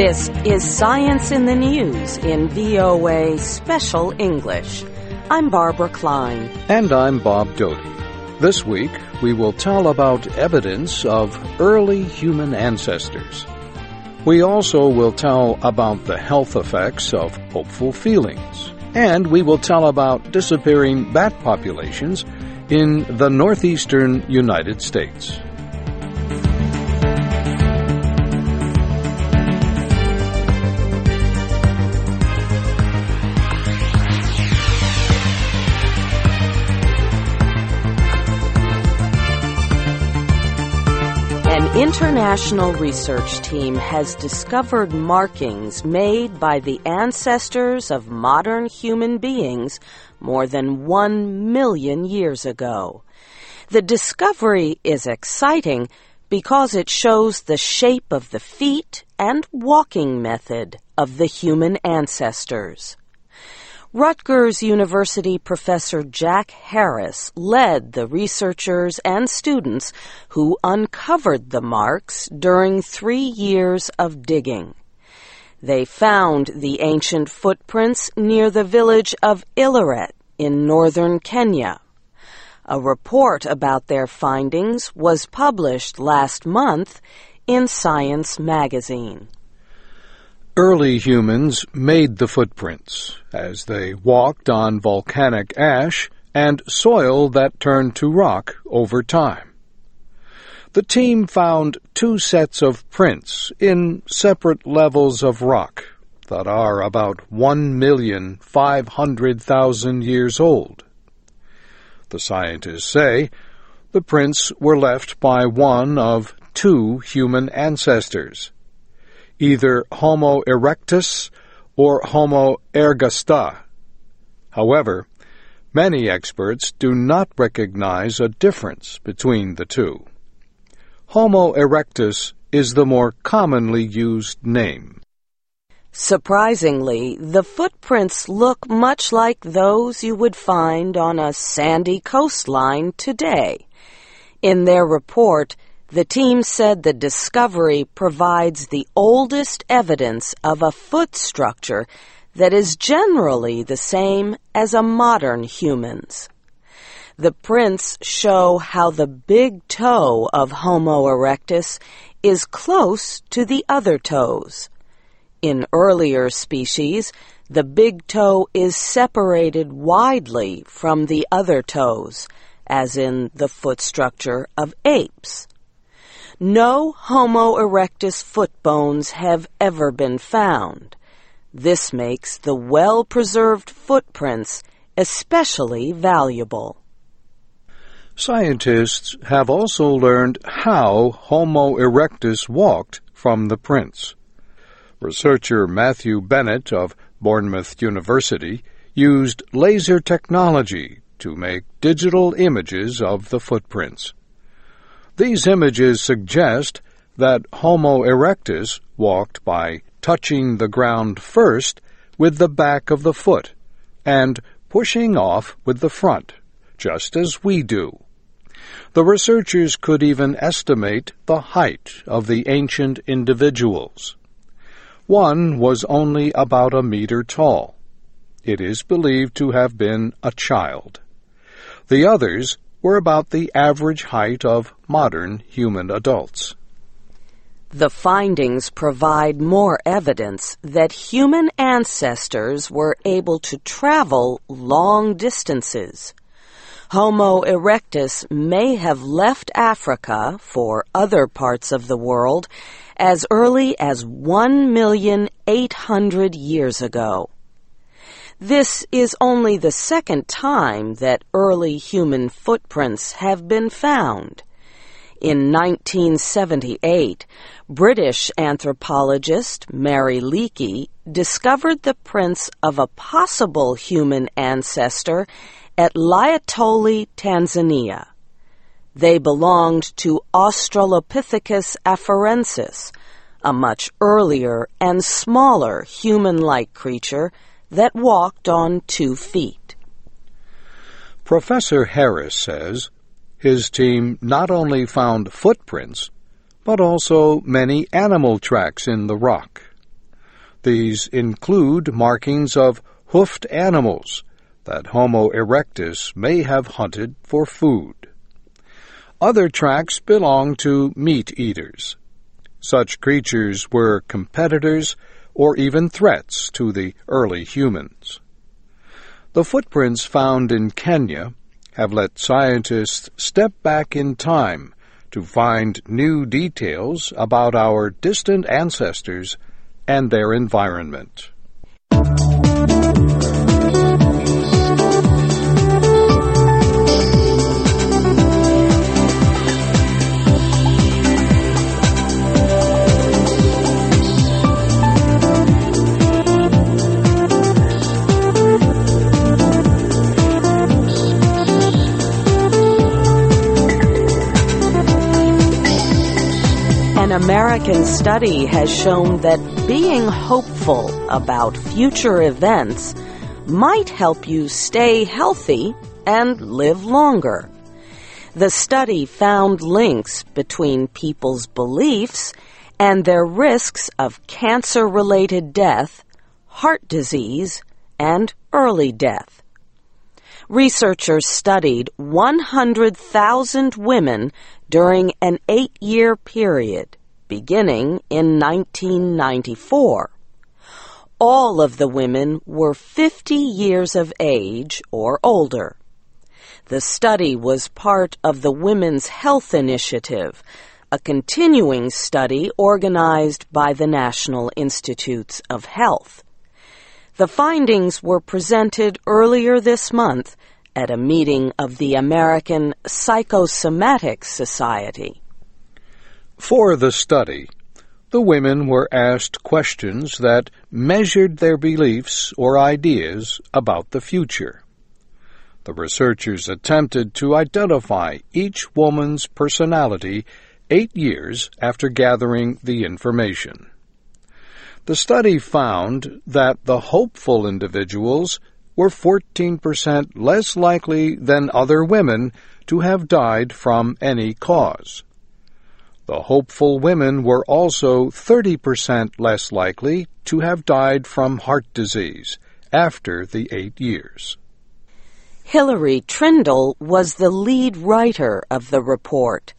This is Science in the News in VOA Special English. I'm Barbara Klein. And I'm Bob Doughty. This week, we will tell about evidence of early human ancestors. We also will tell about the health effects of hopeful feelings. And we will tell about disappearing bat populations in the northeastern United States. International research team has discovered markings made by the ancestors of modern human beings more than one million years ago. The discovery is exciting because it shows the shape of the feet and walking method of the human ancestors. Rutgers University professor Jack Harris led the researchers and students who uncovered the marks during three years of digging. They found the ancient footprints near the village of Ileret in northern Kenya. A report about their findings was published last month in Science magazine. Early humans made the footprints as they walked on volcanic ash and soil that turned to rock over time. The team found two sets of prints in separate levels of rock that are about 1,500,000 years old. The scientists say the prints were left by one of two human ancestors either Homo erectus or Homo ergaster. However, many experts do not recognize a difference between the two. Homo erectus is the more commonly used name. Surprisingly, the footprints look much like those you would find on a sandy coastline today. In their report, the team said the discovery provides the oldest evidence of a foot structure that is generally the same as a modern human's. The prints show how the big toe of Homo erectus is close to the other toes. In earlier species, the big toe is separated widely from the other toes, as in the foot structure of apes. No Homo erectus foot bones have ever been found. This makes the well-preserved footprints especially valuable. Scientists have also learned how Homo erectus walked from the prints. Researcher Matthew Bennett of Bournemouth University used laser technology to make digital images of the footprints. These images suggest that Homo erectus walked by touching the ground first with the back of the foot and pushing off with the front, just as we do. The researchers could even estimate the height of the ancient individuals. One was only about a meter tall. It is believed to have been a child. The others were about the average height of modern human adults. The findings provide more evidence that human ancestors were able to travel long distances. Homo erectus may have left Africa for other parts of the world as early as 1,800,000 years ago. This is only the second time that early human footprints have been found. In 1978, British anthropologist Mary Leakey discovered the prints of a possible human ancestor at Laetoli, Tanzania. They belonged to Australopithecus afarensis, a much earlier and smaller human-like creature that walked on two feet. Professor Harris says his team not only found footprints, but also many animal tracks in the rock, These include markings of hoofed animals that Homo erectus may have hunted for food. Other tracks belong to meat eaters. Such creatures were competitors or even threats to the early humans. The footprints found in Kenya have let scientists step back in time to find new details about our distant ancestors and their environment. An American study has shown that being hopeful about future events might help you stay healthy and live longer. The study found links between people's beliefs and their risks of cancer related death, heart disease, and early death. Researchers studied 100,000 women during an eight year period beginning in 1994. All of the women were 50 years of age or older. The study was part of the Women's Health Initiative, a continuing study organized by the National Institutes of Health. The findings were presented earlier this month at a meeting of the American Psychosomatic Society. For the study, the women were asked questions that measured their beliefs or ideas about the future. The researchers attempted to identify each woman's personality eight years after gathering the information. The study found that the hopeful individuals were 14% less likely than other women to have died from any cause. The hopeful women were also 30% less likely to have died from heart disease after the eight years. Hilary Tindle was the lead writer of the report.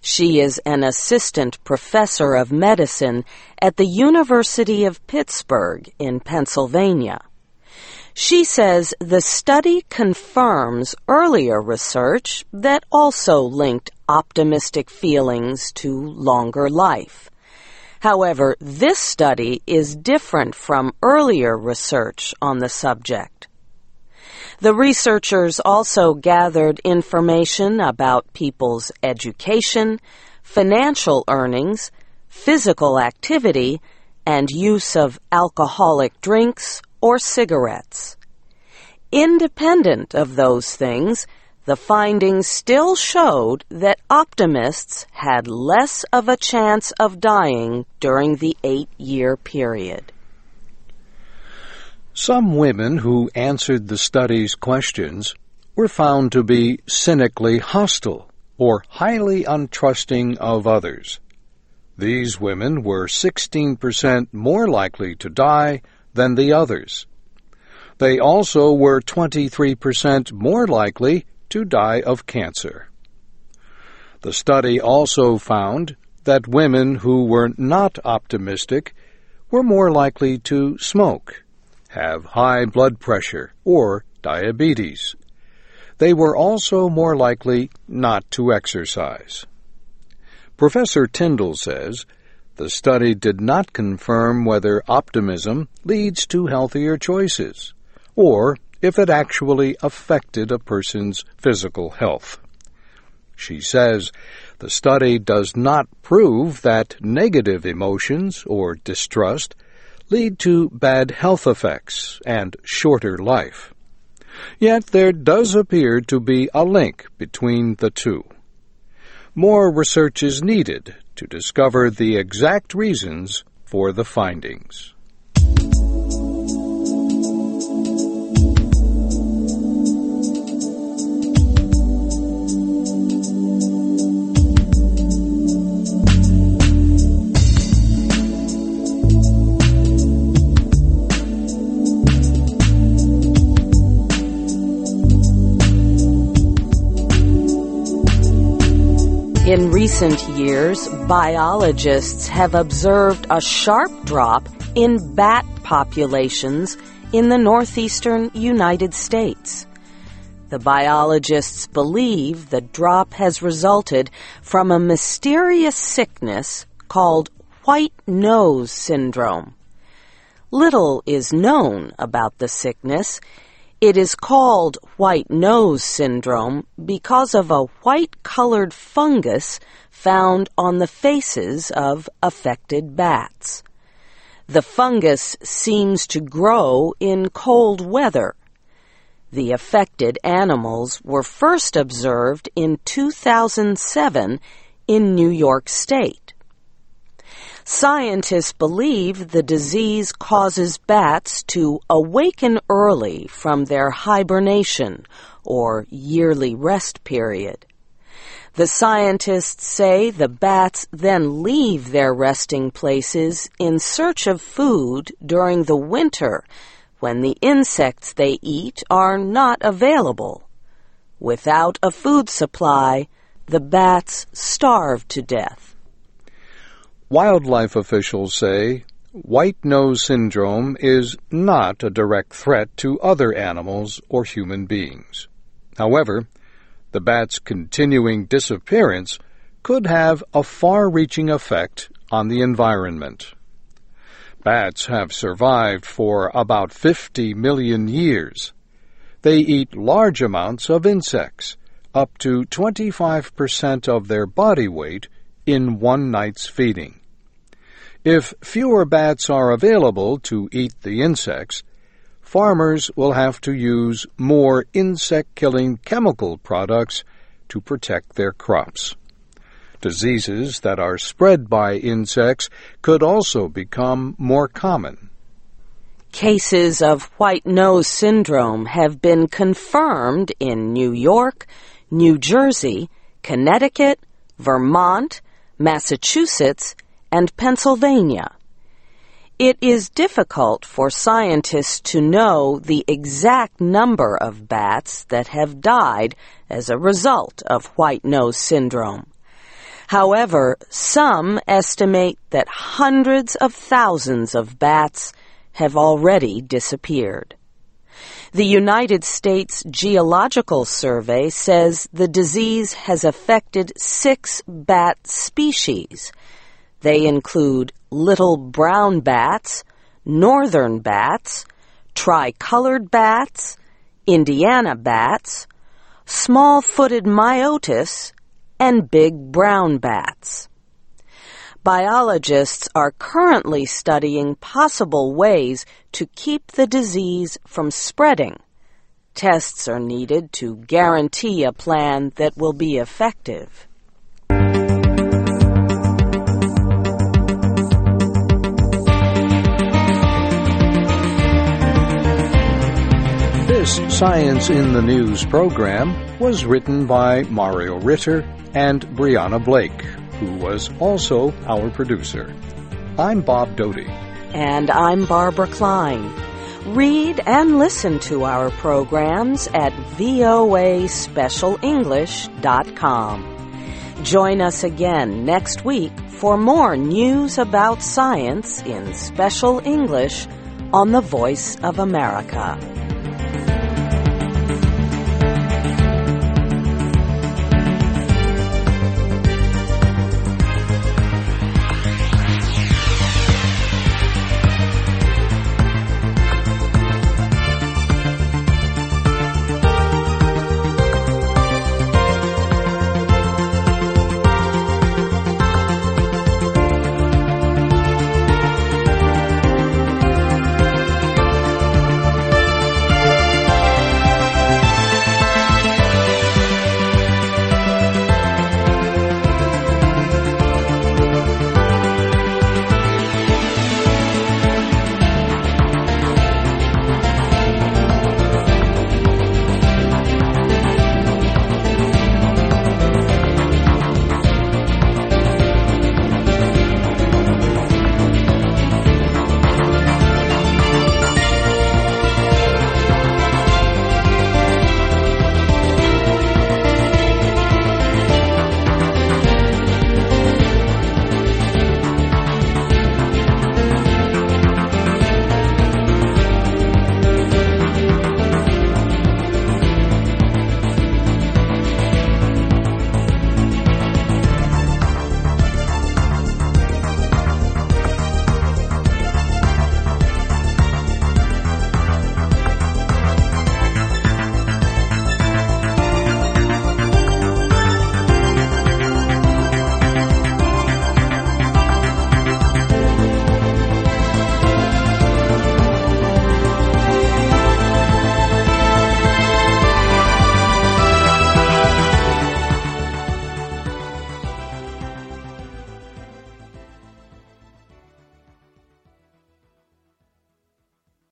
She is an assistant professor of medicine at the University of Pittsburgh in Pennsylvania. She says the study confirms earlier research that also linked optimistic feelings to longer life. However, this study is different from earlier research on the subject. The researchers also gathered information about people's education, financial earnings, physical activity, and use of alcoholic drinks or cigarettes. Independent of those things, the findings still showed that optimists had less of a chance of dying during the eight year period. Some women who answered the study's questions were found to be cynically hostile or highly untrusting of others. These women were 16% more likely to die than the others. They also were 23% more likely to die of cancer. The study also found that women who were not optimistic were more likely to smoke, have high blood pressure, or diabetes. They were also more likely not to exercise. Professor Tindle says the study did not confirm whether optimism leads to healthier choices, or if it actually affected a person's physical health. She says the study does not prove that negative emotions or distrust lead to bad health effects and shorter life. Yet there does appear to be a link between the two. More research is needed to discover the exact reasons for the findings. In recent years, biologists have observed a sharp drop in bat populations in the northeastern United States. The biologists believe the drop has resulted from a mysterious sickness called white nose syndrome. Little is known about the sickness. It is called white nose syndrome because of a white colored fungus found on the faces of affected bats. The fungus seems to grow in cold weather. The affected animals were first observed in 2007 in New York State. Scientists believe the disease causes bats to awaken early from their hibernation or yearly rest period. The scientists say the bats then leave their resting places in search of food during the winter when the insects they eat are not available. Without a food supply, the bats starve to death. Wildlife officials say white nose syndrome is not a direct threat to other animals or human beings. However, the bat's continuing disappearance could have a far reaching effect on the environment. Bats have survived for about 50 million years. They eat large amounts of insects, up to 25% of their body weight in one night's feeding. If fewer bats are available to eat the insects, farmers will have to use more insect killing chemical products to protect their crops. Diseases that are spread by insects could also become more common. Cases of white nose syndrome have been confirmed in New York, New Jersey, Connecticut, Vermont, Massachusetts, and Pennsylvania. It is difficult for scientists to know the exact number of bats that have died as a result of white nose syndrome. However, some estimate that hundreds of thousands of bats have already disappeared. The United States Geological Survey says the disease has affected six bat species, they include little brown bats, northern bats, tricolored bats, Indiana bats, small-footed myotis, and big brown bats. Biologists are currently studying possible ways to keep the disease from spreading. Tests are needed to guarantee a plan that will be effective. This Science in the News program was written by Mario Ritter and Brianna Blake, who was also our producer. I'm Bob Doughty. And I'm Barbara Klein. Read and listen to our programs at voaspecialenglish.com. Join us again next week for more news about science in special English on the Voice of America.